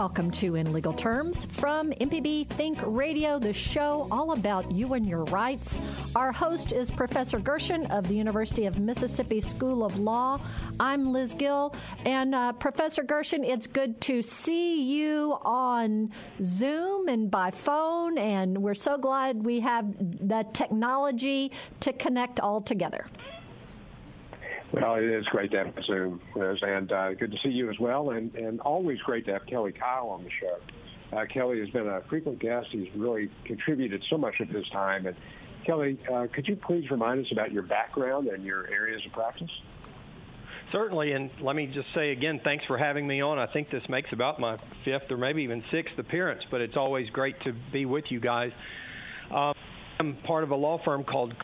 Welcome to In Legal Terms from MPB Think Radio, the show all about you and your rights. Our host is Professor Gershon of the University of Mississippi School of Law. I'm Liz Gill. And uh, Professor Gershon, it's good to see you on Zoom and by phone. And we're so glad we have the technology to connect all together. Well, it is great to have Zoom, Liz, and uh, good to see you as well, and, and always great to have Kelly Kyle on the show. Uh, Kelly has been a frequent guest. He's really contributed so much of his time. And Kelly, uh, could you please remind us about your background and your areas of practice? Certainly, and let me just say again, thanks for having me on. I think this makes about my fifth or maybe even sixth appearance, but it's always great to be with you guys. Um, I'm part of a law firm called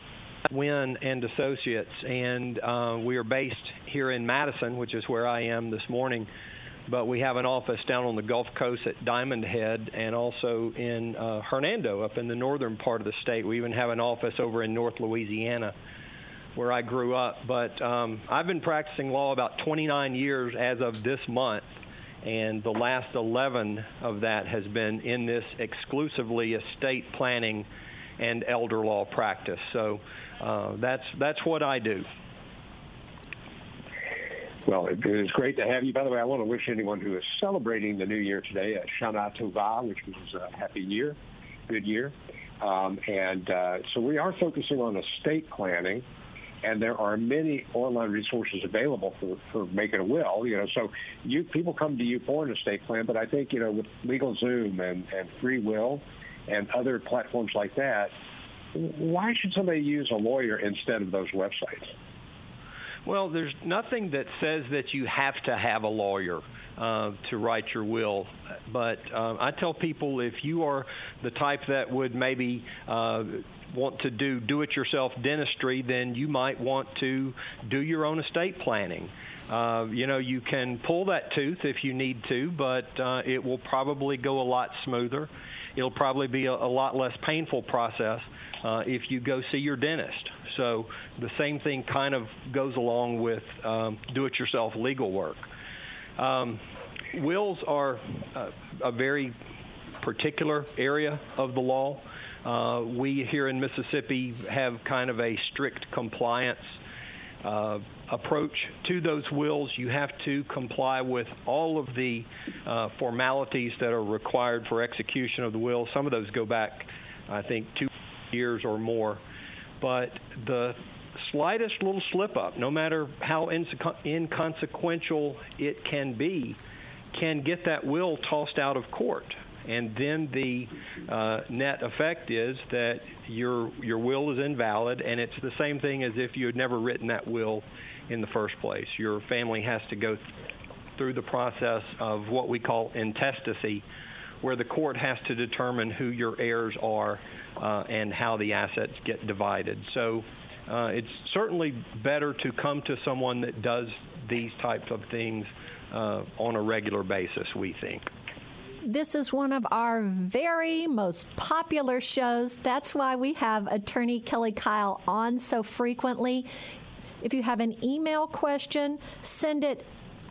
Wynn and Associates, and uh, we are based here in Madison, which is where I am this morning. But we have an office down on the Gulf Coast at Diamond Head, and also in uh, Hernando, up in the northern part of the state. We even have an office over in North Louisiana, where I grew up. But um, I've been practicing law about 29 years as of this month, and the last 11 of that has been in this exclusively estate planning and elder law practice. So uh, that's that's what I do. Well, it is great to have you. By the way, I want to wish anyone who is celebrating the new year today a Shana Tova, which means a happy year, good year. Um, and uh, so we are focusing on estate planning, and there are many online resources available for, for making a will. You know, so you people come to you for an estate plan, but I think you know with LegalZoom and, and Free Will and other platforms like that, why should somebody use a lawyer instead of those websites? Well, there's nothing that says that you have to have a lawyer uh, to write your will. But uh, I tell people if you are the type that would maybe uh, want to do do it yourself dentistry, then you might want to do your own estate planning. Uh, you know, you can pull that tooth if you need to, but uh, it will probably go a lot smoother. It'll probably be a, a lot less painful process uh, if you go see your dentist. So the same thing kind of goes along with um, do-it-yourself legal work. Um, wills are uh, a very particular area of the law. Uh, we here in Mississippi have kind of a strict compliance uh, approach to those wills. You have to comply with all of the uh, formalities that are required for execution of the will. Some of those go back, I think, two years or more. But the slightest little slip up, no matter how inconsequential it can be, can get that will tossed out of court. And then the uh, net effect is that your your will is invalid, and it's the same thing as if you had never written that will in the first place. Your family has to go th- through the process of what we call intestacy, where the court has to determine who your heirs are uh, and how the assets get divided. So uh, it's certainly better to come to someone that does these types of things uh, on a regular basis, we think. This is one of our very most popular shows. That's why we have attorney Kelly Kyle on so frequently. If you have an email question, send it.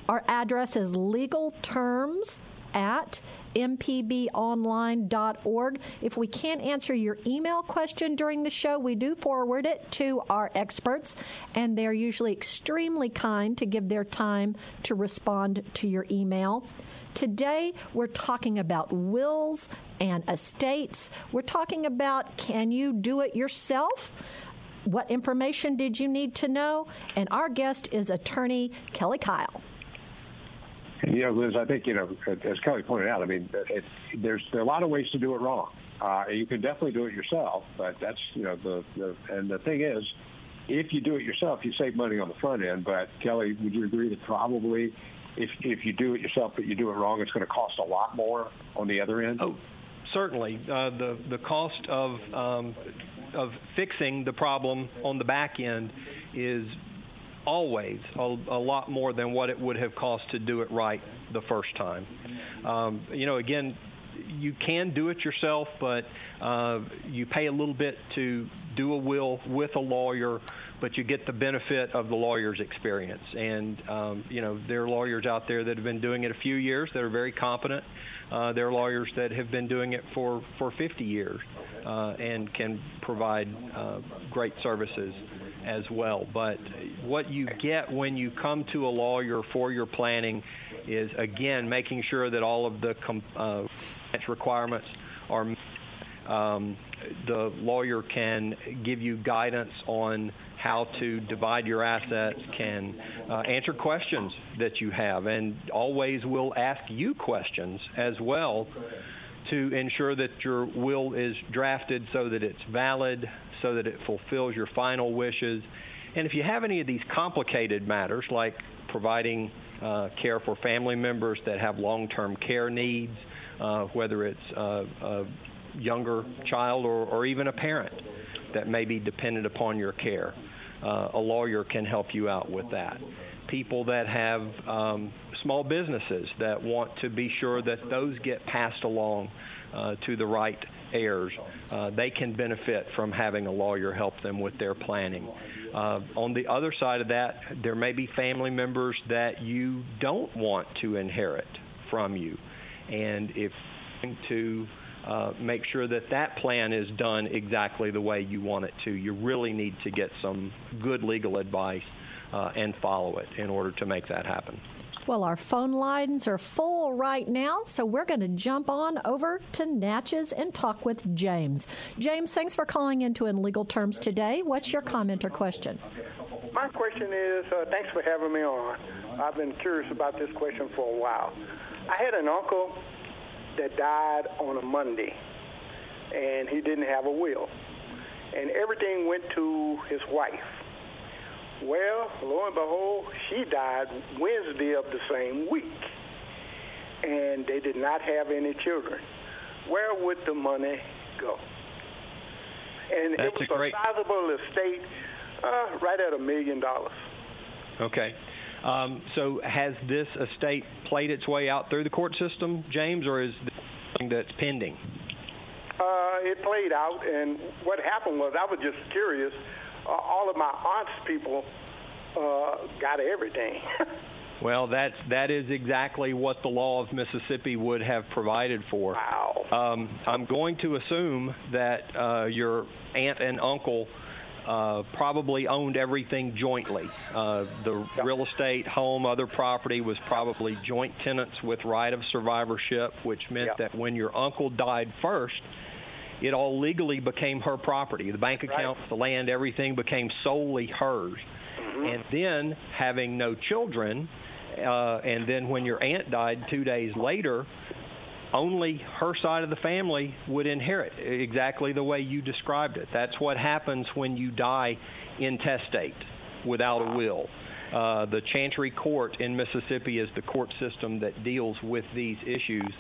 Our address is legal terms at mpbonline.org. If we can't answer your email question during the show, we do forward it to our experts, and they're usually extremely kind to give their time to respond to your email. Today, we're talking about wills and estates. We're talking about can you do it yourself? What information did you need to know? And our guest is attorney Kelly Kyle. You know, Liz, I think you know, as Kelly pointed out, I mean, it, there's there are a lot of ways to do it wrong. Uh, you can definitely do it yourself, but that's you know the, the and the thing is, if you do it yourself, you save money on the front end. But Kelly, would you agree that probably if if you do it yourself, but you do it wrong, it's going to cost a lot more on the other end? Oh, certainly. Uh, the the cost of um, of fixing the problem on the back end is always a, a, lot more than what it would have cost to do it right the first time. Um, you know, again, you can do it yourself, but uh, you pay a little bit to do a will with a lawyer, but you get the benefit of the lawyer's experience. And um, you know, there are lawyers out there that have been doing it a few years that are very competent. Uh, there are lawyers that have been doing it for for 50 years uh, and can provide uh, great services as well. But what you get when you come to a lawyer for your planning is again making sure that all of the uh, requirements are. Um, the lawyer can give you guidance on how to divide your assets, can uh, answer questions that you have, and always will ask you questions as well to ensure that your will is drafted so that it's valid, so that it fulfills your final wishes. And if you have any of these complicated matters, like providing uh, care for family members that have long term care needs, uh, whether it's uh, a younger child or, or, even a parent that may be dependent upon your care, uh, a lawyer can help you out with that. People that have um, small businesses that want to be sure that those get passed along uh, to the right heirs, uh, they can benefit from having a lawyer help them with their planning. Uh, on the other side of that, there may be family members that you don't want to inherit from you. And if to uh, make sure that that plan is done exactly the way you want it to, you really need to get some good legal advice uh, and follow it in order to make that happen. Well, our phone lines are full right now, so we're going to jump on over to Natchez and talk with James. James, thanks for calling into In Legal Terms today. What's your comment or question? My question is uh, thanks for having me on. I've been curious about this question for a while. I had an uncle that died on a Monday, and he didn't have a will, and everything went to his wife. Well, lo and behold, she died Wednesday of the same week, and they did not have any children. Where would the money go? And That's it was a, great... a sizable estate, uh, right at a million dollars. Okay. Um, so has this estate played its way out through the court system, James, or is this something that's pending? Uh, it played out, and what happened was I was just curious uh, all of my aunt's people uh, got everything. well, that's that is exactly what the law of Mississippi would have provided for. Wow. Um, I'm going to assume that uh, your aunt and uncle. Uh, probably owned everything jointly. Uh, the yep. real estate, home, other property was probably joint tenants with right of survivorship, which meant yep. that when your uncle died first, it all legally became her property. The bank accounts, right. the land, everything became solely hers. Mm-hmm. And then having no children, uh, and then when your aunt died two days later, only her side of the family would inherit exactly the way you described it. That's what happens when you die intestate without a will. Uh, the Chancery Court in Mississippi is the court system that deals with these issues.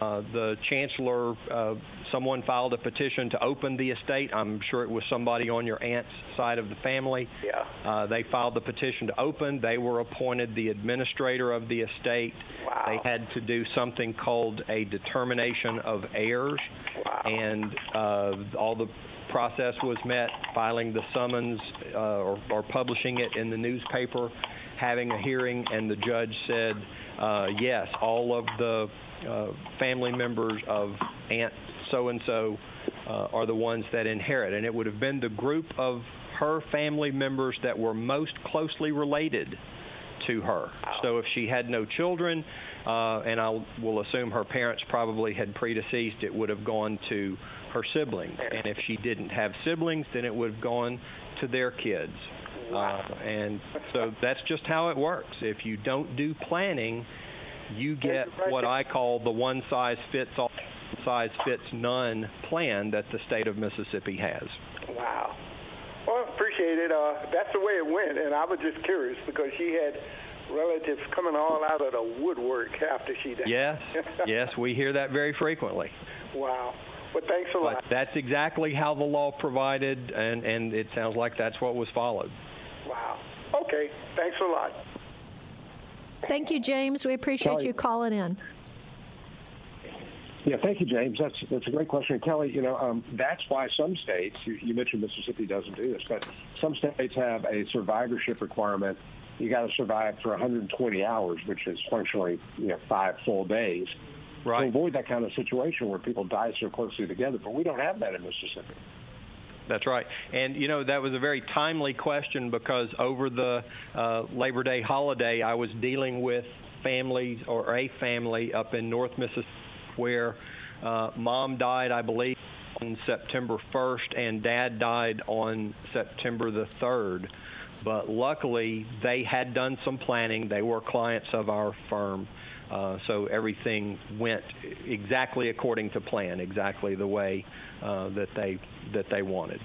Uh, the chancellor, uh, someone filed a petition to open the estate. I'm sure it was somebody on your aunt's side of the family. Yeah. Uh, they filed the petition to open. They were appointed the administrator of the estate. Wow. They had to do something called a determination of heirs, wow. and uh, all the process was met, filing the summons uh, or, or publishing it in the newspaper, having a hearing, and the judge said, uh, yes, all of the uh, family members of Aunt so and so are the ones that inherit. And it would have been the group of her family members that were most closely related to her. So if she had no children, uh, and I will assume her parents probably had predeceased, it would have gone to her siblings. And if she didn't have siblings, then it would have gone to their kids. Wow. Uh, and so that's just how it works. If you don't do planning, you get what I call the one size fits all, size fits none plan that the state of Mississippi has. Wow. Well, appreciate appreciate it. Uh, that's the way it went, and I was just curious because she had relatives coming all out of the woodwork after she died. Yes, yes, we hear that very frequently. Wow. Well, thanks a lot. But that's exactly how the law provided, and, and it sounds like that's what was followed. Wow. Okay. Thanks a lot. Thank you, James. We appreciate Kelly. you calling in. Yeah, thank you, James. That's that's a great question, Kelly. You know, um, that's why some states. You, you mentioned Mississippi doesn't do this, but some states have a survivorship requirement. You got to survive for 120 hours, which is functionally you know five full days. To avoid that kind of situation where people die so closely together, but we don't have that in Mississippi. That's right. And, you know, that was a very timely question because over the uh, Labor Day holiday, I was dealing with families or a family up in North Mississippi where uh, mom died, I believe, on September 1st and dad died on September the 3rd. But luckily, they had done some planning. They were clients of our firm. Uh, so everything went exactly according to plan, exactly the way uh, that they that they wanted.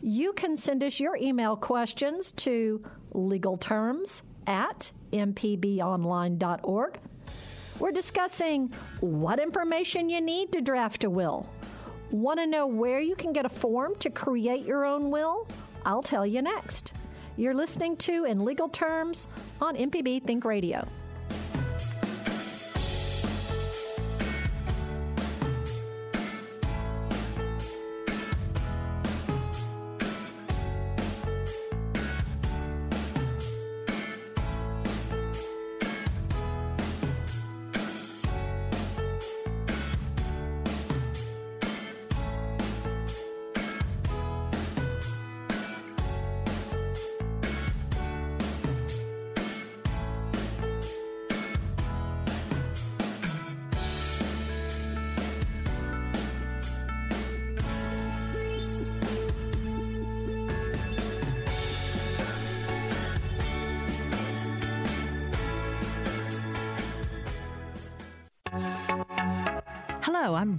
You can send us your email questions to legalterms at mpbonline.org. We're discussing what information you need to draft a will. Want to know where you can get a form to create your own will? I'll tell you next. You're listening to In Legal Terms on MPB Think Radio.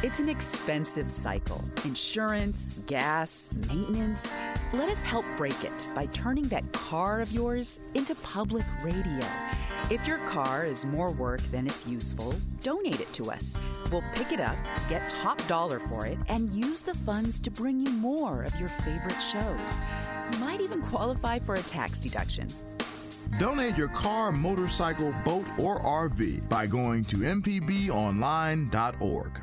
It's an expensive cycle. Insurance, gas, maintenance. Let us help break it by turning that car of yours into public radio. If your car is more work than it's useful, donate it to us. We'll pick it up, get top dollar for it, and use the funds to bring you more of your favorite shows. You might even qualify for a tax deduction. Donate your car, motorcycle, boat, or RV by going to mpbonline.org.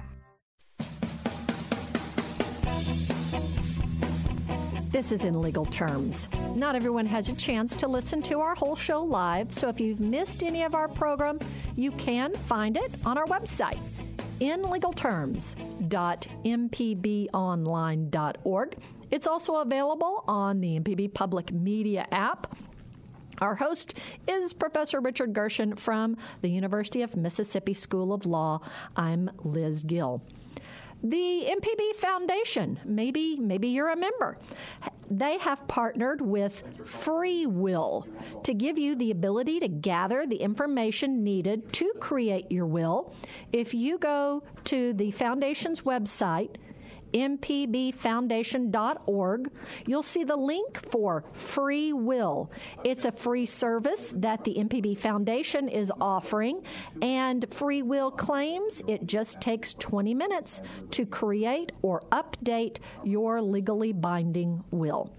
This is in legal terms. Not everyone has a chance to listen to our whole show live, so if you've missed any of our program, you can find it on our website, inlegalterms.mpbonline.org. It's also available on the MPB Public Media app. Our host is Professor Richard Gershon from the University of Mississippi School of Law. I'm Liz Gill. The MPB Foundation, maybe maybe you're a member. They have partnered with Free Will to give you the ability to gather the information needed to create your will. If you go to the foundation's website, mpbfoundation.org, you'll see the link for Free Will. It's a free service that the MPB Foundation is offering, and Free Will claims it just takes 20 minutes to create or update your legally binding will.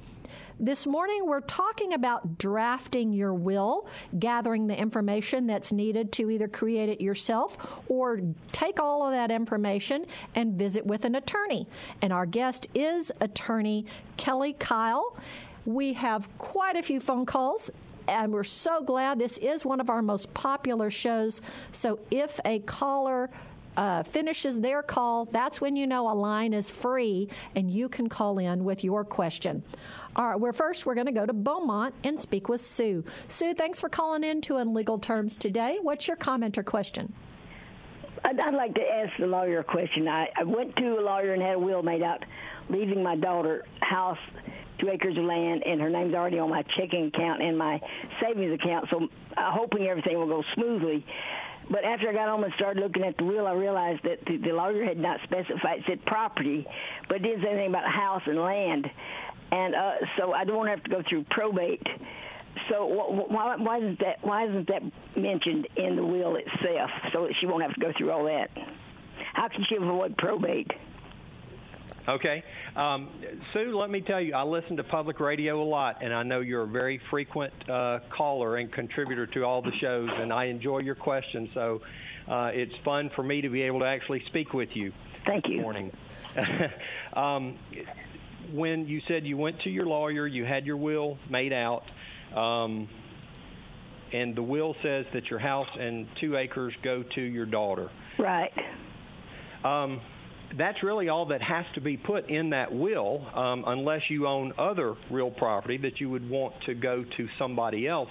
This morning, we're talking about drafting your will, gathering the information that's needed to either create it yourself or take all of that information and visit with an attorney. And our guest is attorney Kelly Kyle. We have quite a few phone calls. And we're so glad this is one of our most popular shows. So if a caller uh, finishes their call, that's when you know a line is free and you can call in with your question. All right, we're first, we're going to go to Beaumont and speak with Sue. Sue, thanks for calling in to In Legal Terms today. What's your comment or question? I'd, I'd like to ask the lawyer a question. I, I went to a lawyer and had a will made out, leaving my daughter house, two acres of land, and her name's already on my checking account and my savings account. So, hoping everything will go smoothly. But after I got home and started looking at the will, I realized that the, the lawyer had not specified. Said property, but didn't say anything about house and land. And uh, so I don't have to go through probate. So why, why isn't that why isn't that mentioned in the will itself, so that she won't have to go through all that? How can she avoid probate? Okay. Um, Sue, let me tell you, I listen to public radio a lot, and I know you're a very frequent uh, caller and contributor to all the shows, and I enjoy your questions. So uh, it's fun for me to be able to actually speak with you. Thank you. morning. um, when you said you went to your lawyer, you had your will made out, um, and the will says that your house and two acres go to your daughter. Right. Um, that's really all that has to be put in that will, um, unless you own other real property that you would want to go to somebody else.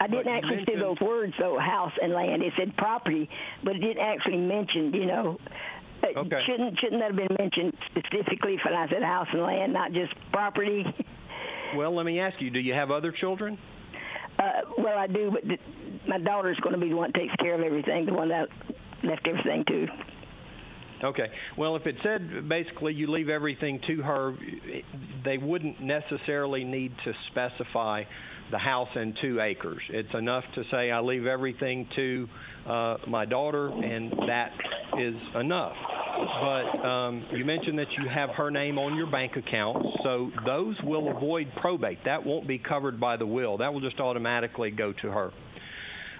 I didn't but actually say those words, though, house and land. It said property, but it didn't actually mention, you know, uh, okay. shouldn't shouldn't that have been mentioned specifically when I said house and land, not just property? Well, let me ask you: Do you have other children? Uh, well, I do, but th- my daughter's going to be the one that takes care of everything, the one that left everything to. Okay. Well, if it said basically you leave everything to her, they wouldn't necessarily need to specify the house and two acres. It's enough to say I leave everything to uh, my daughter, and that is enough. But um, you mentioned that you have her name on your bank account, so those will avoid probate. That won't be covered by the will. That will just automatically go to her.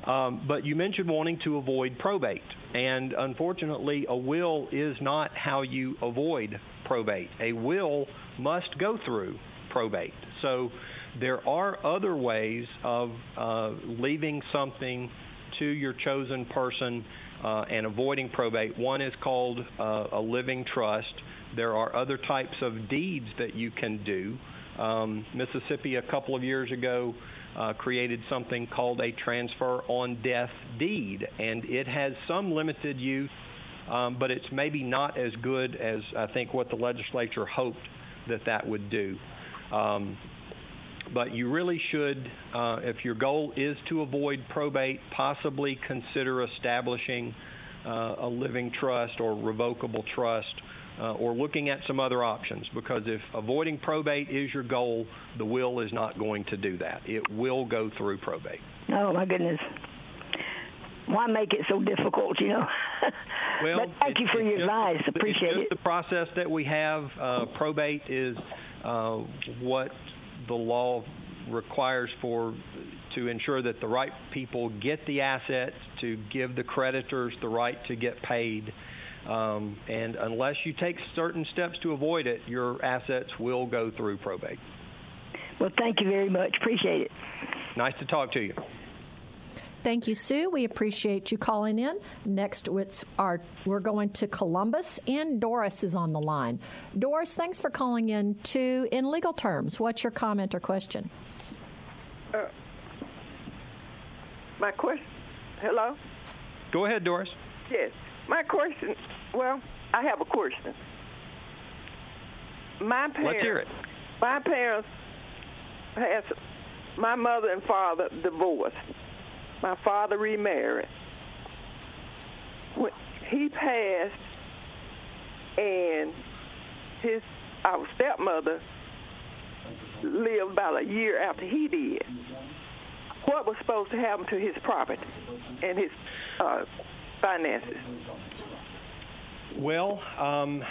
Um, but you mentioned wanting to avoid probate, and unfortunately, a will is not how you avoid probate. A will must go through probate. So there are other ways of uh, leaving something to your chosen person uh, and avoiding probate. One is called uh, a living trust. There are other types of deeds that you can do. Um, Mississippi, a couple of years ago, uh, created something called a transfer on death deed, and it has some limited use, um, but it's maybe not as good as I think what the legislature hoped that that would do. Um, but you really should, uh, if your goal is to avoid probate, possibly consider establishing uh, a living trust or revocable trust uh, or looking at some other options because if avoiding probate is your goal, the will is not going to do that. It will go through probate. Oh, my goodness. Why make it so difficult, you know? well, but thank you for your just, advice. Appreciate it's it. the process that we have. Uh, probate is uh, what the law requires for to ensure that the right people get the assets, to give the creditors the right to get paid. Um, and unless you take certain steps to avoid it, your assets will go through probate. Well, thank you very much. Appreciate it. Nice to talk to you. Thank you, Sue. We appreciate you calling in. Next, it's our, we're going to Columbus, and Doris is on the line. Doris, thanks for calling in to In Legal Terms. What's your comment or question? Uh, my question. Hello? Go ahead, Doris. Yes. My question, well, I have a question. My parents, Let's hear it. My parents has my mother and father divorced. My father remarried. When he passed, and his our stepmother lived about a year after he did. What was supposed to happen to his property and his uh, finances? Well, um,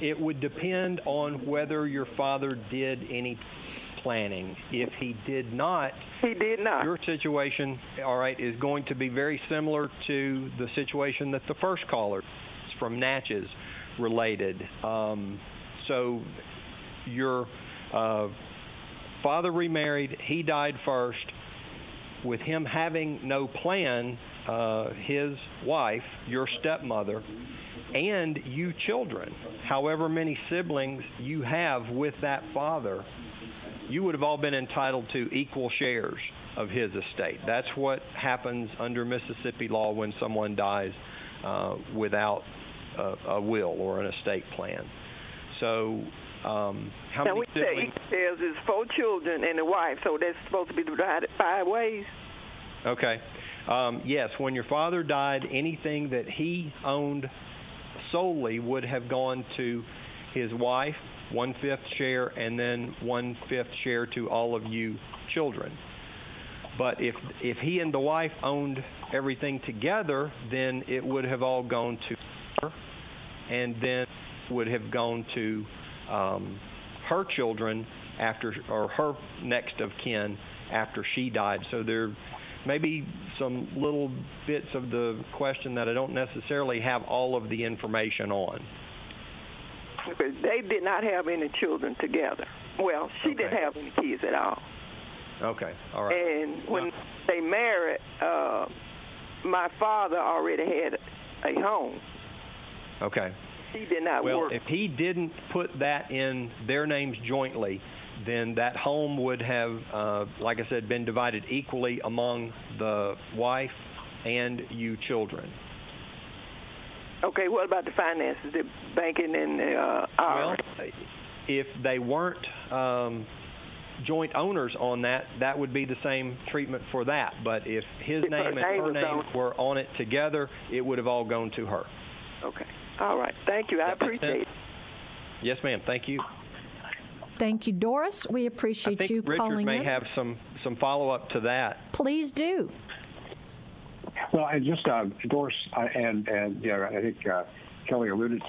it would depend on whether your father did any planning. If he did not, he did not. Your situation, all right, is going to be very similar to the situation that the first caller from Natchez related. Um, so your uh, father remarried, he died first. With him having no plan, uh, his wife, your stepmother, and you children, however many siblings you have with that father, you would have all been entitled to equal shares of his estate. That's what happens under Mississippi law when someone dies uh, without a, a, will or an estate plan. So, um, how now many we siblings? say there's is four children and a wife, so that's supposed to be divided five ways. Okay. Um, yes, when your father died, anything that he owned solely would have gone to his wife, one fifth share, and then one fifth share to all of you children. But if if he and the wife owned everything together, then it would have all gone to her, and then would have gone to um, her children after or her next of kin after she died. So there may be some little bits of the question that I don't necessarily have all of the information on. They did not have any children together. Well, she okay. didn't have any kids at all. Okay, all right. And when they married, uh, my father already had a home. Okay. He did not well, work. if he didn't put that in their names jointly, then that home would have, uh, like I said, been divided equally among the wife and you children. Okay, what about the finances, the banking and the uh, Well, if they weren't um, joint owners on that, that would be the same treatment for that. But if his If name and her name on- were on it together, it would have all gone to her. Okay. All right. Thank you. I appreciate it. Yes, ma'am. Thank you. Thank you, Doris. We I appreciate think you Richard calling may in. have some some follow up to that. Please do. Well, and just uh, Doris uh, and and you know, I think uh, Kelly alluded to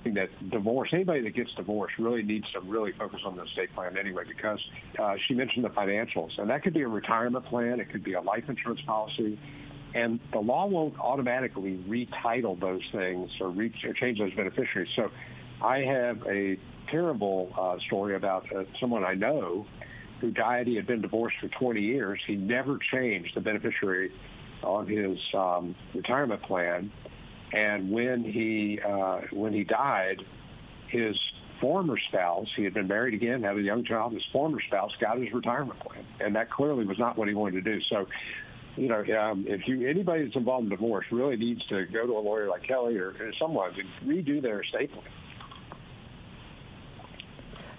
I think that divorce. Anybody that gets divorced really needs to really focus on the estate plan anyway, because uh, she mentioned the financials, and that could be a retirement plan, it could be a life insurance policy, and the law won't automatically retitle those things or, re- or change those beneficiaries. So, I have a terrible uh, story about uh, someone I know who died. He had been divorced for 20 years. He never changed the beneficiary on his um, retirement plan, and when he uh, when he died, his former spouse, he had been married again, had a young child. His former spouse got his retirement plan, and that clearly was not what he wanted to do. So. You know, um, if you anybody that's involved in divorce really needs to go to a lawyer like Kelly or, someone to redo their estate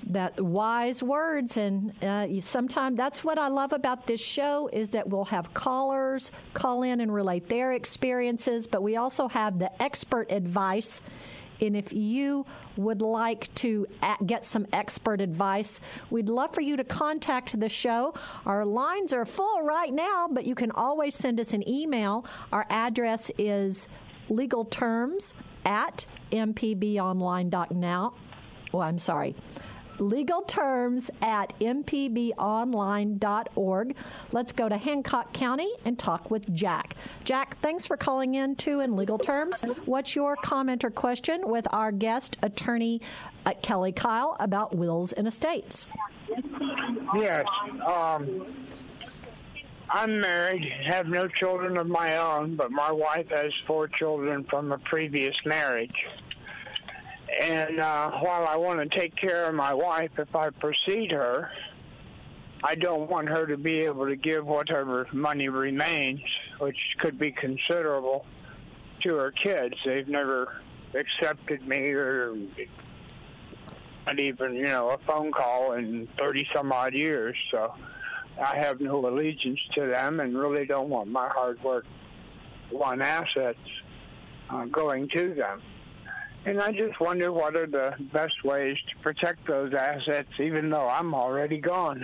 that wise words and uh, sometimes that's what i love about this show is that we'll have callers call in and relate their experiences but we also have the expert advice and if you would like to get some expert advice, we'd love for you to contact the show. Our lines are full right now, but you can always send us an email. Our address is legalterms at mpbonline.now. Oh, I'm sorry legal terms at mpbonline.org. Let's go to Hancock County and talk with Jack. Jack, thanks for calling in to in legal terms. What's your comment or question with our guest attorney uh, Kelly Kyle about wills and estates? Yes. Um, I'm married, have no children of my own, but my wife has four children from a previous marriage. And uh, while I want to take care of my wife if I precede her, I don't want her to be able to give whatever money remains, which could be considerable, to her kids. They've never accepted me or not even, you know, a phone call in 30 some odd years. So I have no allegiance to them and really don't want my hard work, won assets uh, going to them. And I just wonder what are the best ways to protect those assets, even though I'm already gone.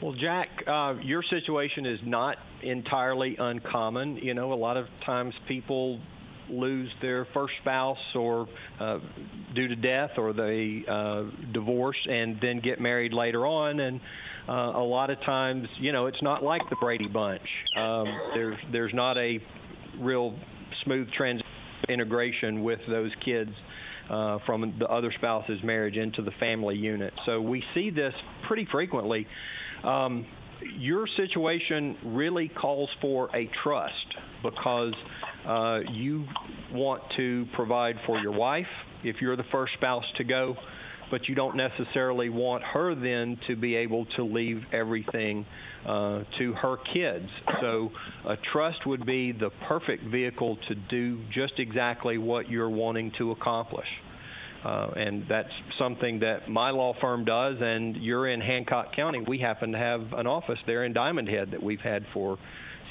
Well, Jack, uh, your situation is not entirely uncommon. You know, a lot of times people lose their first spouse or uh, due to death or they uh, divorce and then get married later on and uh, a lot of times you know it's not like the Brady Bunch um, there's there's not a real smooth transition integration with those kids uh, from the other spouse's marriage into the family unit. So we see this pretty frequently. Um, your situation really calls for a trust because uh, you want to provide for your wife if you're the first spouse to go, but you don't necessarily want her then to be able to leave everything uh, to her kids. So a trust would be the perfect vehicle to do just exactly what you're wanting to accomplish. Uh, and that's something that my law firm does. And you're in Hancock County. We happen to have an office there in Diamond Head that we've had for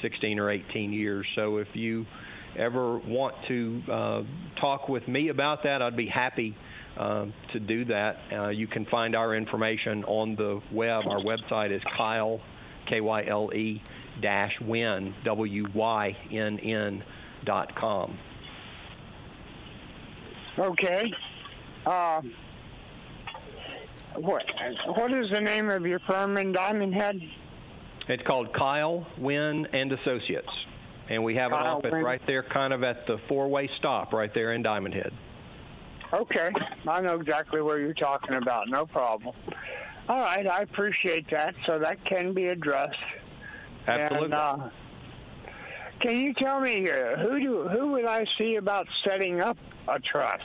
16 or 18 years. So if you ever want to uh, talk with me about that, I'd be happy uh, to do that. Uh, you can find our information on the web. Our website is Kyle, K Y L E dash wynn, W Y N N dot com. Okay. Uh, what what is the name of your firm in Diamond Head? It's called Kyle Wynn and Associates, and we have Kyle an office Wynn. right there, kind of at the four-way stop right there in Diamond Head. Okay, I know exactly where you're talking about. No problem. All right, I appreciate that. So that can be addressed. Absolutely. And, uh, can you tell me uh, who do who would I see about setting up a trust?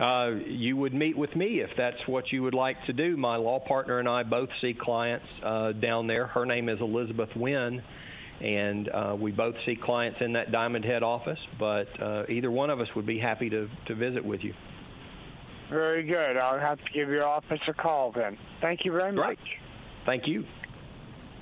Uh, you would meet with me if that's what you would like to do. My law partner and I both see clients uh, down there. Her name is Elizabeth Wynn, and uh, we both see clients in that Diamond Head office. But uh, either one of us would be happy to, to visit with you. Very good. I'll have to give your office a call then. Thank you very much. Thank you.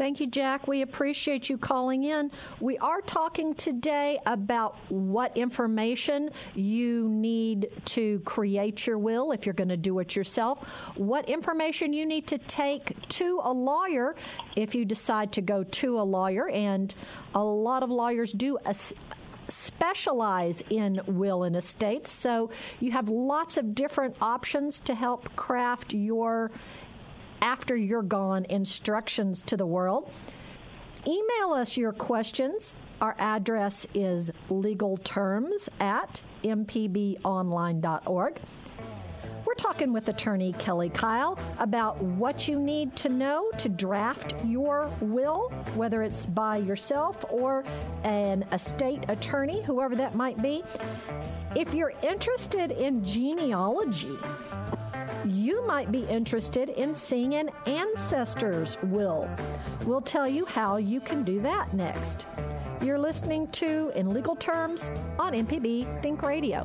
Thank you, Jack. We appreciate you calling in. We are talking today about what information you need to create your will if you're going to do it yourself, what information you need to take to a lawyer if you decide to go to a lawyer. And a lot of lawyers do specialize in will and estates. So you have lots of different options to help craft your after you're gone instructions to the world. Email us your questions. Our address is legalterms at mpbonline.org. We're talking with attorney Kelly Kyle about what you need to know to draft your will, whether it's by yourself or an estate attorney, whoever that might be. If you're interested in genealogy, you might be interested in seeing an ancestor's will. We'll tell you how you can do that next. You're listening to In Legal Terms on MPB Think Radio.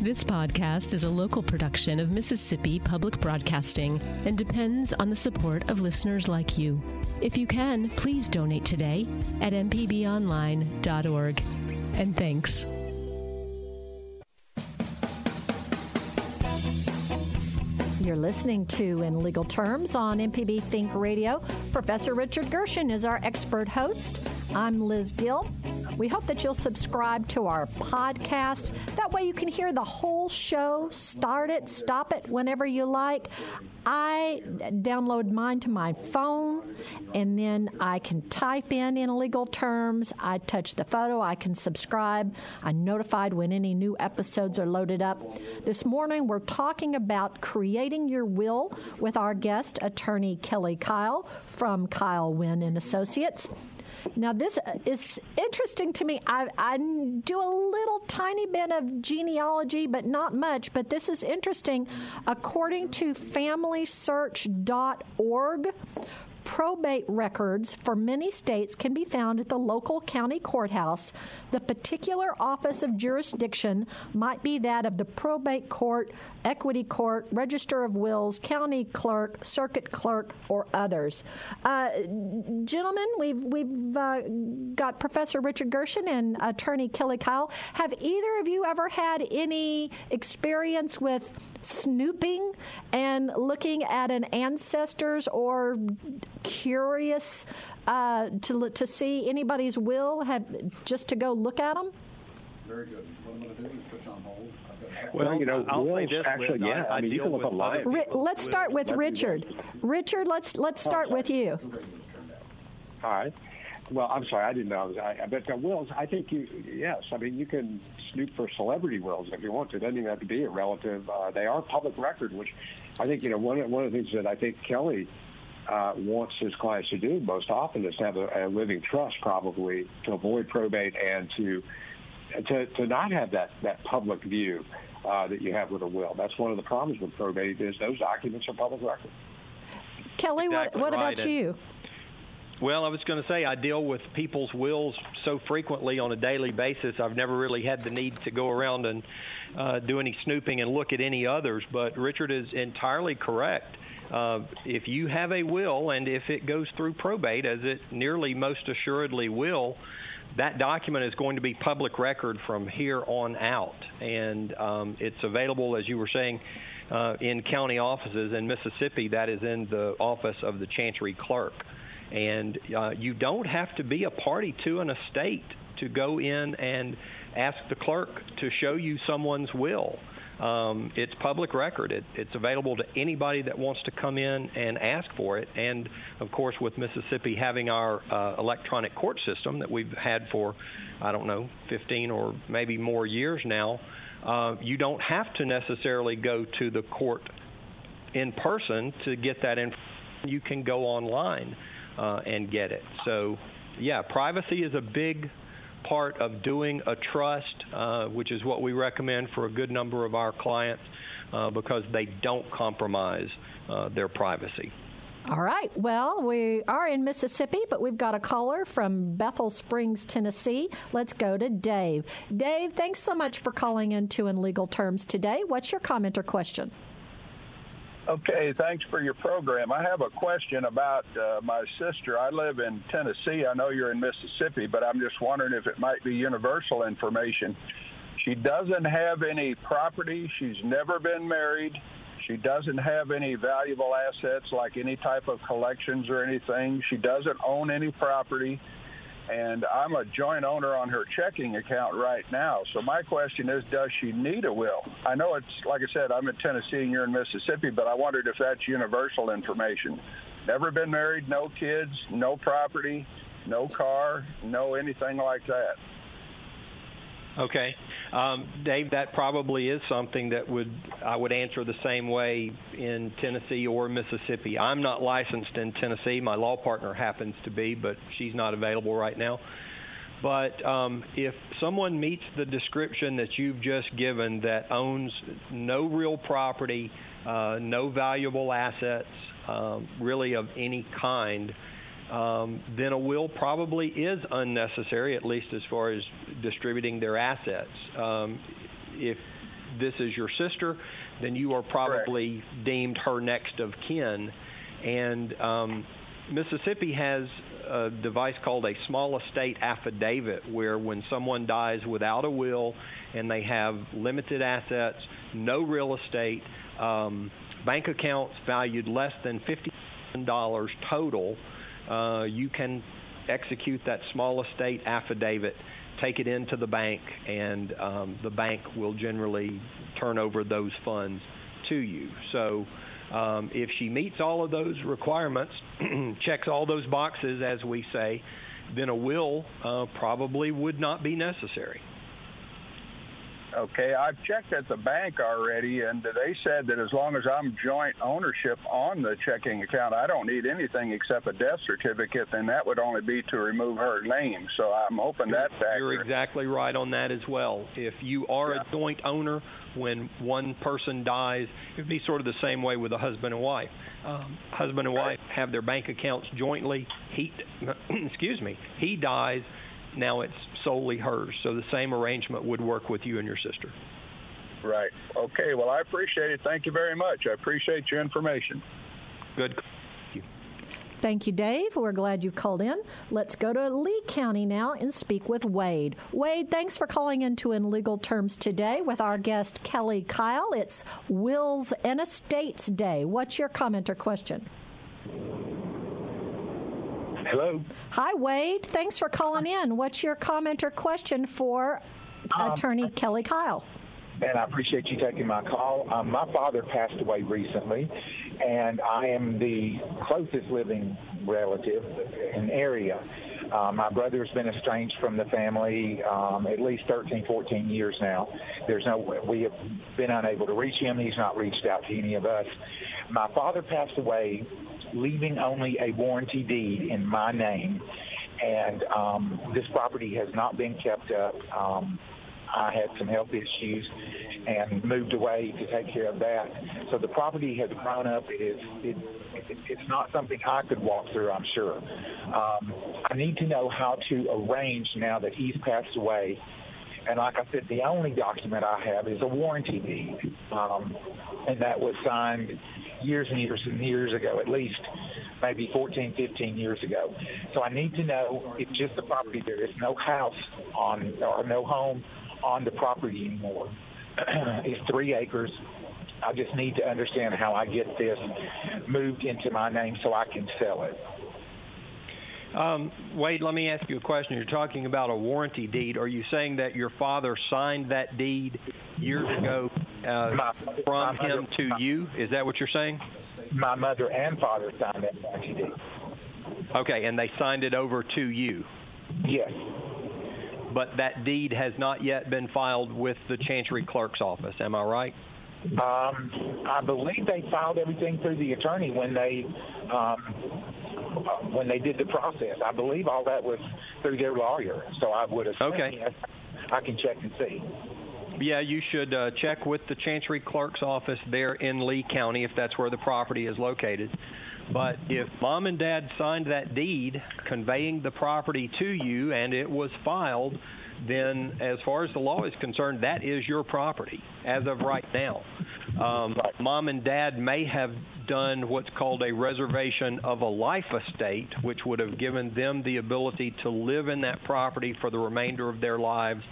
This podcast is a local production of Mississippi Public Broadcasting and depends on the support of listeners like you. If you can, please donate today at mpbonline.org. And thanks. You're listening to In Legal Terms on MPB Think Radio. Professor Richard Gershon is our expert host. I'm Liz Gill. We hope that you'll subscribe to our podcast. That way you can hear the whole show, start it, stop it whenever you like. I download mine to my phone and then I can type in in legal terms. I touch the photo, I can subscribe. I'm notified when any new episodes are loaded up. This morning we're talking about creating your will with our guest attorney Kelly Kyle from Kyle Wynn and Associates. Now, this uh, is interesting to me. I, I do a little tiny bit of genealogy, but not much. But this is interesting. According to FamilySearch.org, Probate records for many states can be found at the local county courthouse. The particular office of jurisdiction might be that of the probate court, equity court, register of wills, county clerk, circuit clerk, or others. Uh, gentlemen, we've we've uh, got Professor Richard Gershon and Attorney Kelly Kyle. Have either of you ever had any experience with snooping and looking at an ancestors or curious uh, to to see anybody's will, have just to go look at them? Very good. What I'm going to do is put you on hold. Well, you know, I'll wills say this, actually, yeah. I- I, mean, you can deal look with online. Ri- let's start with Richard. Richard, let's let's start with you. All right. Well, I'm sorry, I didn't know. I was, I, but uh, wills, I think you, yes. I mean, you can snoop for celebrity wills if you want to. It doesn't even have to be a relative. Uh, they are public record, which I think you know one of- one of the things that I think Kelly uh, wants his clients to do most often is to have a, a living trust, probably to avoid probate and to to to not have that that public view uh, that you have with a will. That's one of the problems with probate is those documents are public record. Kelly, Exactly what what right, about and- you? Well, I was going to say I deal with people's wills so frequently on a daily basis. I've never really had the need to go around and uh, do any snooping and look at any others. But Richard is entirely correct. Uh, if you have a will and if it goes through probate, as it nearly most assuredly will, that document is going to be public record from here on out, and um, it's available, as you were saying, uh, in county offices. In Mississippi, that is in the office of the Chancery Clerk, and uh, you don't have to be a party to an estate to go in and ask the clerk to show you someone's will. Um, it's public record. It, it's available to anybody that wants to come in and ask for it. And of course, with Mississippi having our uh, electronic court system that we've had for, I don't know, 15 or maybe more years now, uh, you don't have to necessarily go to the court in person to get that information. You can go online uh, and get it. So, yeah, privacy is a big part of doing a trust, uh, which is what we recommend for a good number of our clients uh, because they don't compromise uh, their privacy. All right. Well, we are in Mississippi, but we've got a caller from Bethel Springs, Tennessee. Let's go to Dave. Dave, thanks so much for calling into In Legal Terms today. What's your comment or question? Okay, thanks for your program. I have a question about uh, my sister. I live in Tennessee. I know you're in Mississippi, but I'm just wondering if it might be universal information. She doesn't have any property. She's never been married. She doesn't have any valuable assets like any type of collections or anything. She doesn't own any property. And I'm a joint owner on her checking account right now. So my question is, does she need a will? I know it's, like I said, I'm in Tennessee and you're in Mississippi, but I wondered if that's universal information. Never been married, no kids, no property, no car, no anything like that. Okay, um, Dave, that probably is something that would I would answer the same way in Tennessee or Mississippi. I'm not licensed in Tennessee. My law partner happens to be, but she's not available right now. But um, if someone meets the description that you've just given, that owns no real property, uh, no valuable assets, um, really of any kind, um, then a will probably is unnecessary, at least as far as distributing their assets. Um, if this is your sister, then you are probably deemed her next of kin. And um, Mississippi has a device called a small estate affidavit, where when someone dies without a will and they have limited assets, no real estate, um, bank accounts valued less than fifty dollars total, uh, you can execute that small estate affidavit, take it into the bank, and um, the bank will generally turn over those funds to you. So. Um, if she meets all of those requirements, checks all those boxes, as we say, then a will uh, probably would not be necessary. Okay, I've checked at the bank already, and they said that as long as I'm joint ownership on the checking account, I don't need anything except a death certificate, and that would only be to remove her name. So I'm hoping that's accurate. You're exactly right on that as well. If you are yeah. a joint owner, when one person dies, it'd be sort of the same way with a husband and wife. Um, husband and wife have their bank accounts jointly. He, excuse me, he dies now it's solely hers. So the same arrangement would work with you and your sister. Right. Okay. Well, I appreciate it. Thank you very much. I appreciate your information. Good. Thank you, Thank you Dave. We're glad you called in. Let's go to Lee County now and speak with Wade. Wade, thanks for calling into In Legal Terms today with our guest, Kelly Kyle. It's Wills and Estates Day. What's your comment or question? Hello. Hi, Wade. Thanks for calling in. What's your comment or question for um, Attorney Kelly Kyle? And I appreciate you taking my call. Um, my father passed away recently, and I am the closest living relative in area. Uh, my brother's been estranged from the family um, at least 13, 14 years now. There's no, we have been unable to reach him. He's not reached out to any of us. My father passed away leaving only a warranty deed in my name. And um, this property has not been kept up. Um, I had some health issues and moved away to take care of that. So the property has grown up. It is it, it, it's not something I could walk through. I'm sure. Um, I need to know how to arrange now that he's passed away. And like I said, the only document I have is a warranty deed, um, and that was signed years and years and years ago, at least maybe 14, 15 years ago. So I need to know if just the property there is no house on or no home on the property anymore. it's three acres. I just need to understand how I get this moved into my name so I can sell it. Um, Wade, let me ask you a question. You're talking about a warranty deed. Are you saying that your father signed that deed years ago uh, my, from my him to my, you? Is that what you're saying? My mother and father signed that warranty deed. Okay, and they signed it over to you? Yes. But that deed has not yet been filed with the Chancery Clerk's office. Am I right? Um, I believe they filed everything through the attorney when they um, when they did the process. I believe all that was through their lawyer. So I would assume. Okay. Yes, I can check and see. Yeah, you should uh, check with the Chancery Clerk's office there in Lee County if that's where the property is located. But if mom and dad signed that deed conveying the property to you and it was filed, then as far as the law is concerned, that is your property as of right now. Um, mom and dad may have done what's called a reservation of a life estate, which would have given them the ability to live in that property for the remainder of their lives,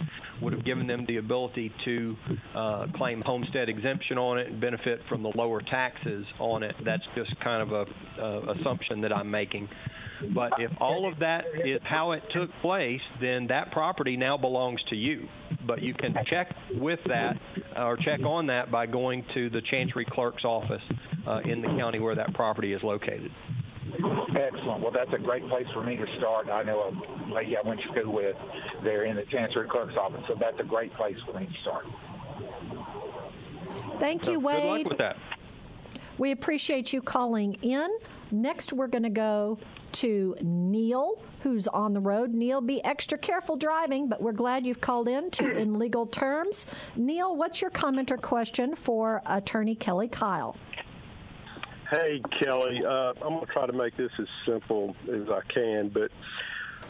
would have given them the ability to uh, claim homestead exemption on it and benefit from the lower taxes on it. That's just kind of a uh, assumption that I'm making. But if all of that is how it took place, then that property now belongs to you. But you can check with that or check on that by going to the Chancery Clerk's office uh, in the county where that property is located. Excellent. Well, that's a great place for me to start. I know a lady I went to school with there in the Chancery Clerk's office, so that's a great place for me to start. Thank you, Wade. Good luck with that. We appreciate you calling in. Next, we're going to go to Neil, who's on the road. Neil, be extra careful driving, but we're glad you've called in to In Legal Terms. Neil, what's your comment or question for Attorney Kelly Kyle? Hey, Kelly. Uh, I'm going to try to make this as simple as I can, but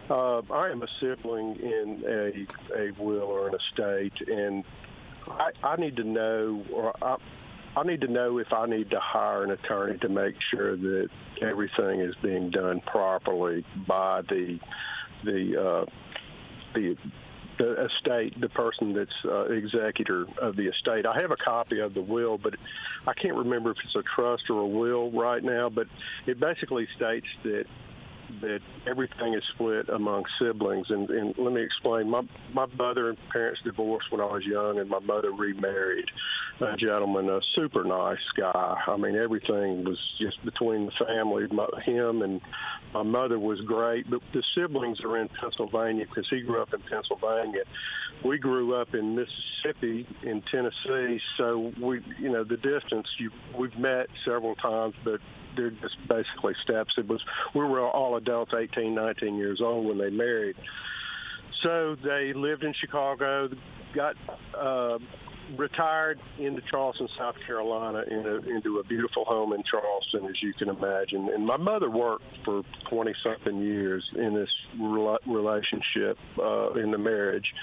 uh, I am a sibling in a, a will or an estate, and I, I need to know, or I, I need to know if I need to hire an attorney to make sure that everything is being done properly by the the uh, the the estate, the person that's uh, executor of the estate. I have a copy of the will, but I can't remember if it's a trust or a will right now. But it basically states that that everything is split among siblings. And, and let me explain. My my mother and parents divorced when I was young, and my mother remarried. A gentleman, a super nice guy. I mean, everything was just between the family, him and my mother was great. But the siblings are in Pennsylvania because he grew up in Pennsylvania. We grew up in Mississippi, in Tennessee, so we, you know, the distance. You, we've met several times, but they're just basically steps. It was we were all adults, 18, 19 years old when they married. So they lived in Chicago, got uh, retired into Charleston, South Carolina, in a, into a beautiful home in Charleston, as you can imagine. And my mother worked for 20 something years in this relationship, uh, in the marriage.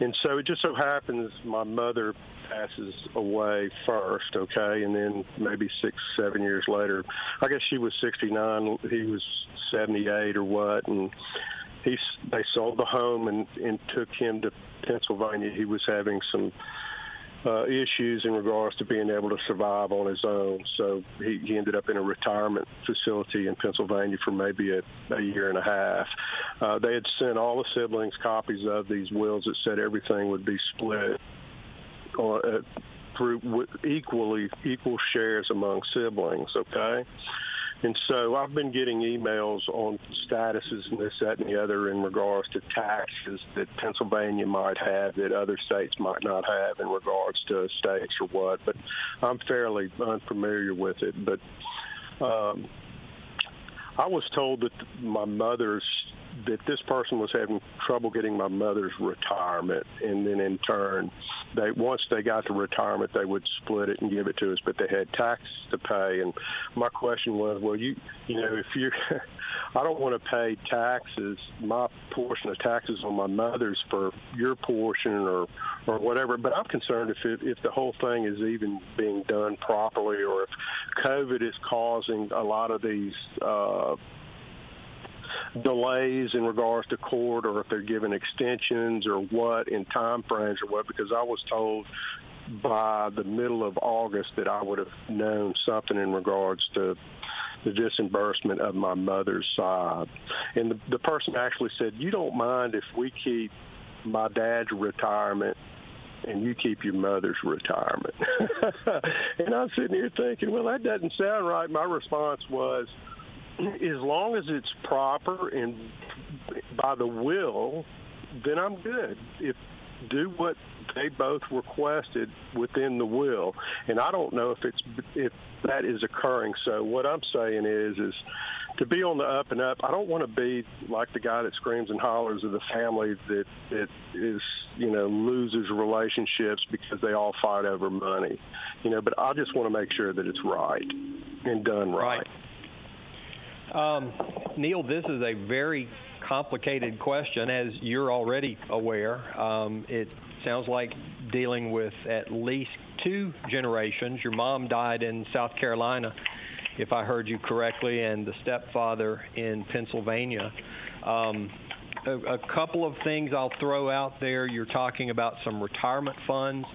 And so it just so happens my mother passes away first, okay, and then maybe six, seven years later, I guess she was 69, he was 78 or what, and he they sold the home and and took him to Pennsylvania. He was having some uh, issues in regards to being able to survive on his own. So he, he ended up in a retirement facility in Pennsylvania for maybe a, a year and a half. Uh, they had sent all the siblings copies of these wills that said everything would be split uh, through equally equal shares among siblings. Okay. And so I've been getting emails on statuses and this, that, and the other in regards to taxes that Pennsylvania might have that other states might not have in regards to states or what. But I'm fairly unfamiliar with it. But um, I was told that my mother's that this person was having trouble getting my mother's retirement, and then in turn, they once they got the retirement, they would split it and give it to us, but they had taxes to pay. And my question was, well, you you know, if you're I don't want to pay taxes, my portion of taxes on my mother's for your portion or or whatever. But I'm concerned if it, if the whole thing is even being done properly, or if COVID is causing a lot of these. Uh, delays in regards to court or if they're given extensions or what in time frames or what because I was told by the middle of August that I would have known something in regards to the disbursement of my mother's side. And the, the person actually said, You don't mind if we keep my dad's retirement and you keep your mother's retirement. and I'm sitting here thinking, well, that doesn't sound right. My response was, as long as it's proper and by the will, then I'm good. If do what they both requested within the will, and I don't know if it's if that is occurring. So what I'm saying is is to be on the up and up. I don't want to be like the guy that screams and hollers of the family that that is you know loses relationships because they all fight over money. You know, but I just want to make sure that it's right and done right. right. Um, Neil, this is a very complicated question, as you're already aware. Um, it sounds like dealing with at least two generations. Your mom died in South Carolina, if I heard you correctly, and the stepfather in Pennsylvania. Um, a, a couple of things I'll throw out there. You're talking about some retirement funds.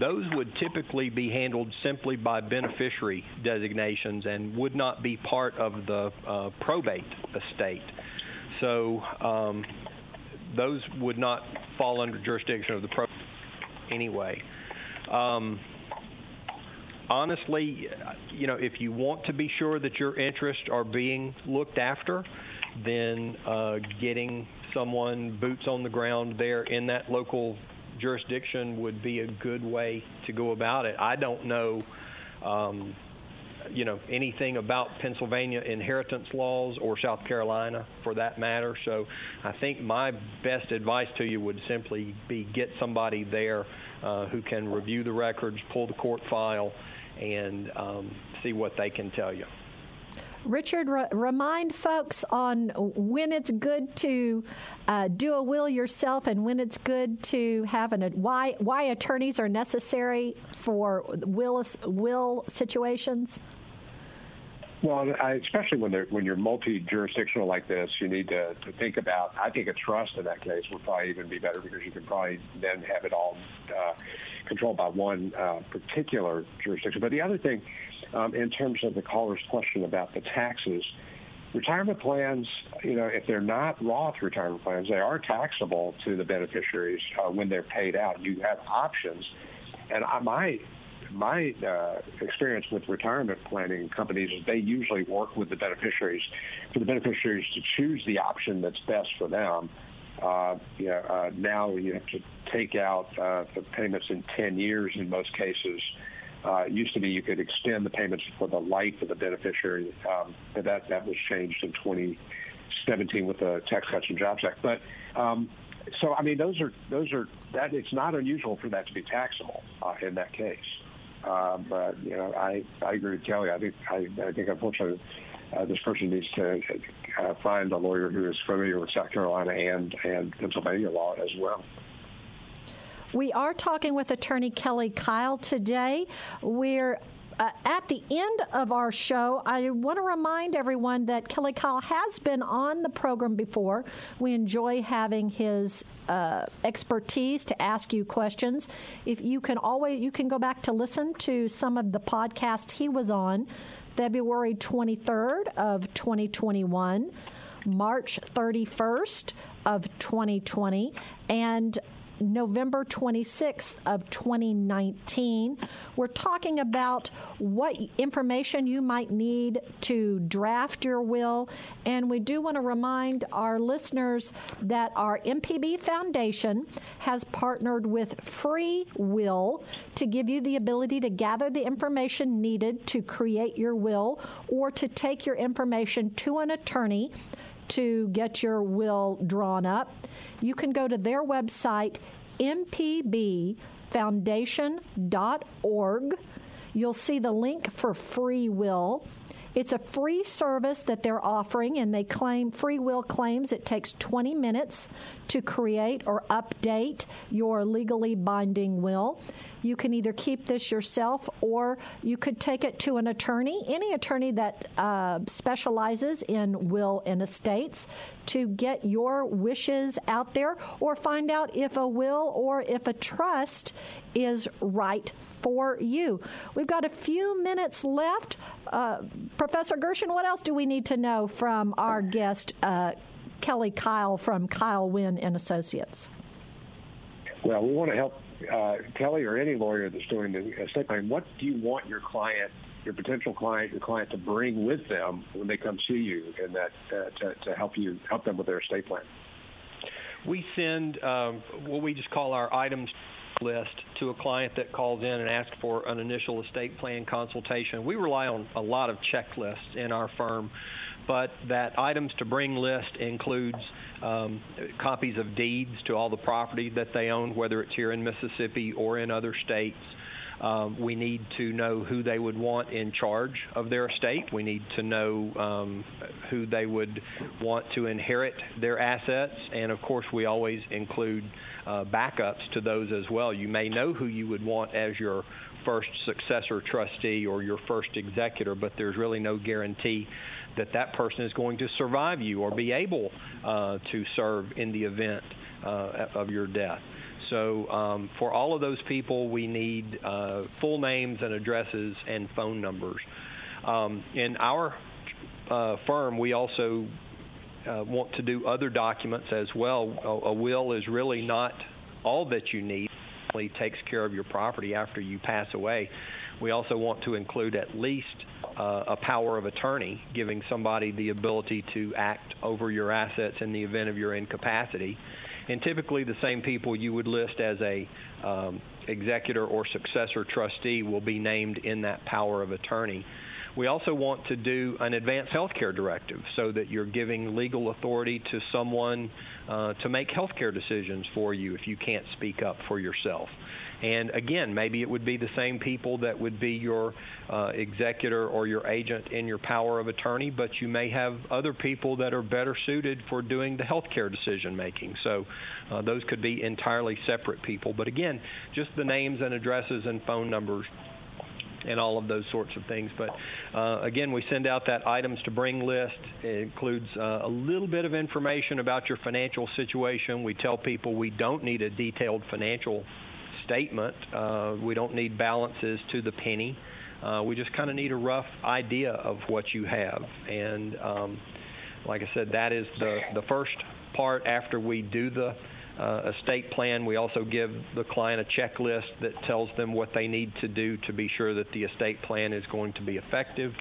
Those would typically be handled simply by beneficiary designations and would not be part of the uh, probate estate. So um, those would not fall under jurisdiction of the probate anyway. Um, honestly, you know, if you want to be sure that your interests are being looked after, then uh, getting someone boots on the ground there in that local jurisdiction would be a good way to go about it. I don't know, um, you know, anything about Pennsylvania inheritance laws or South Carolina for that matter. So I think my best advice to you would simply be get somebody there uh, who can review the records, pull the court file, and um, see what they can tell you. Richard, re- remind folks on when it's good to uh, do a will yourself and when it's good to have an why why attorneys are necessary for will will situations. Well, I, especially when they're when you're multi-jurisdictional like this, you need to, to think about. I think a trust in that case would probably even be better because you can probably then have it all uh, controlled by one uh, particular jurisdiction. But the other thing um, in terms of the caller's question about the taxes. Retirement plans, you know, if they're not Roth retirement plans, they are taxable to the beneficiaries uh, when they're paid out. You have options, and I, my my uh, experience with retirement planning companies is they usually work with the beneficiaries for the beneficiaries to choose the option that's best for them. Uh, you know, uh, now you have to take out uh, the payments in 10 years in most cases. It used to be you could extend the payments for the life of the beneficiary, um, but that that was changed in 2017 with the Tax Cuts and Jobs Act. But um, so I mean, those are those are that it's not unusual for that to be taxable uh, in that case. Uh, but you know, I I agree with Kelly. I think I, I think unfortunately uh, this person needs to uh, find a lawyer who is familiar with South Carolina and and Pennsylvania law as well. We are talking with attorney Kelly Kyle today. We're uh, at the end of our show, I want to remind everyone that Kelly Kyle has been on the program before. We enjoy having his uh, expertise to ask you questions. If you can always, you can go back to listen to some of the podcast he was on, February 23rd of 2021. March 31st of 2020 and November 26th of 2019. We're talking about what information you might need to draft your will, and we do want to remind our listeners that our MPB Foundation has partnered with Free Will to give you the ability to gather the information needed to create your will or to take your information to an attorney to get your will drawn up. You can go to their website, mpbfoundation.org. You'll see the link for free will. It's a free service that they're offering, and they claim free will claims it takes 20 minutes to create or update your legally binding will. You can either keep this yourself or you could take it to an attorney, any attorney that uh, specializes in will and estates, to get your wishes out there or find out if a will or if a trust is right for you. We've got a few minutes left. Uh, Professor Gershon, what else do we need to know from our guest, uh, Kelly Kyle from Kyle Wynn and Associates? Well, we want to help uh, Kelly or any lawyer that's doing the estate planning, what do you want your client, your potential client, your client to bring with them when they come see you, and that uh, to, to help you help them with their estate plan? We send um, what we just call our items list to a client that calls in and asks for an initial estate plan consultation. We rely on a lot of checklists in our firm, but that items to bring list includes um, copies of deeds to all the property that they own, whether it's here in Mississippi or in other states. Um, we need to know who they would want in charge of their estate. We need to know um, who they would want to inherit their assets. And of course, we always include uh, backups to those as well. You may know who you would want as your first successor trustee or your first executor, but there's really no guarantee that that person is going to survive you or be able uh, to serve in the event uh, of your death. So, um, for all of those people, we need uh, full names and addresses and phone numbers. Um, in our uh, firm, we also uh, want to do other documents as well. A, a will is really not all that you need. Takes care of your property after you pass away. We also want to include at least uh, a power of attorney, giving somebody the ability to act over your assets in the event of your incapacity. And typically, the same people you would list as a um, executor or successor trustee will be named in that power of attorney. We also want to do an advanced health care directive so that you're giving legal authority to someone uh, to make health care decisions for you if you can't speak up for yourself. And again, maybe it would be the same people that would be your uh, executor or your agent in your power of attorney, but you may have other people that are better suited for doing the healthcare decision making. So uh, those could be entirely separate people. But again, just the names and addresses and phone numbers and all of those sorts of things. But uh, again, we send out that items to bring list. It includes uh, a little bit of information about your financial situation. We tell people we don't need a detailed financial statement. Uh, we don't need balances to the penny. Uh, we just kind of need a rough idea of what you have. And um, like I said, that is the, the first part after we do the uh, estate plan. We also give the client a checklist that tells them what they need to do to be sure that the estate plan is going to be effective.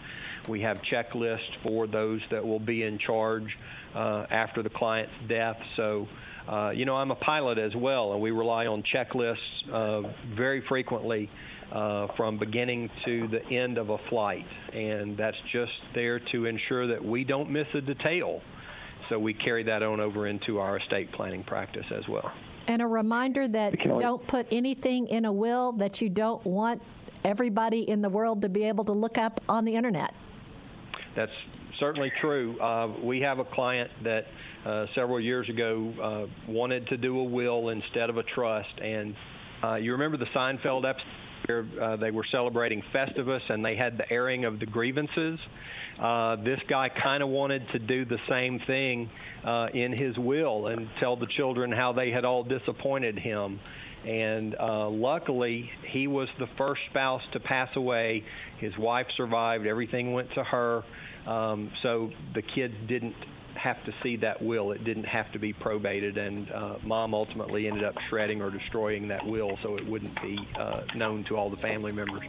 We have checklists for those that will be in charge uh, after the client's death. So, uh, you know, I'm a pilot as well, and we rely on checklists uh, very frequently. Uh, from beginning to the end of a flight, and that's just there to ensure that we don't miss a detail so we carry that on over into our estate planning practice as well. And a reminder that don't put anything in a will that you don't want everybody in the world to be able to look up on the internet. That's certainly true. Uh, we have a client that uh, several years ago uh, wanted to do a will instead of a trust, and uh, you remember the Seinfeld episode where uh, they were celebrating Festivus and they had the airing of the grievances. Uh, this guy kind of wanted to do the same thing uh, in his will and tell the children how they had all disappointed him. And uh, luckily, he was the first spouse to pass away. His wife survived. Everything went to her. Um, so the kids didn't have to see that will. It didn't have to be probated, and uh, mom ultimately ended up shredding or destroying that will so it wouldn't be uh, known to all the family members.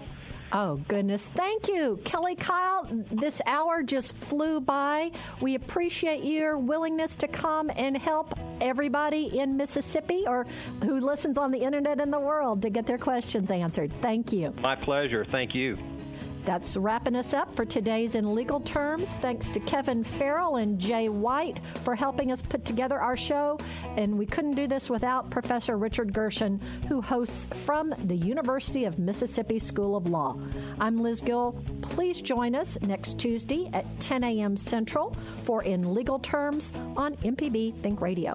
Oh, goodness. Thank you, Kelly Kyle. This hour just flew by. We appreciate your willingness to come and help everybody in Mississippi or who listens on the internet in the world to get their questions answered. Thank you. My pleasure. Thank you. That's wrapping us up for today's In Legal Terms. Thanks to Kevin Farrell and Jay White for helping us put together our show. And we couldn't do this without Professor Richard Gershon, who hosts from the University of Mississippi School of Law. I'm Liz Gill. Please join us next Tuesday at 10 a.m. Central for In Legal Terms on MPB Think Radio.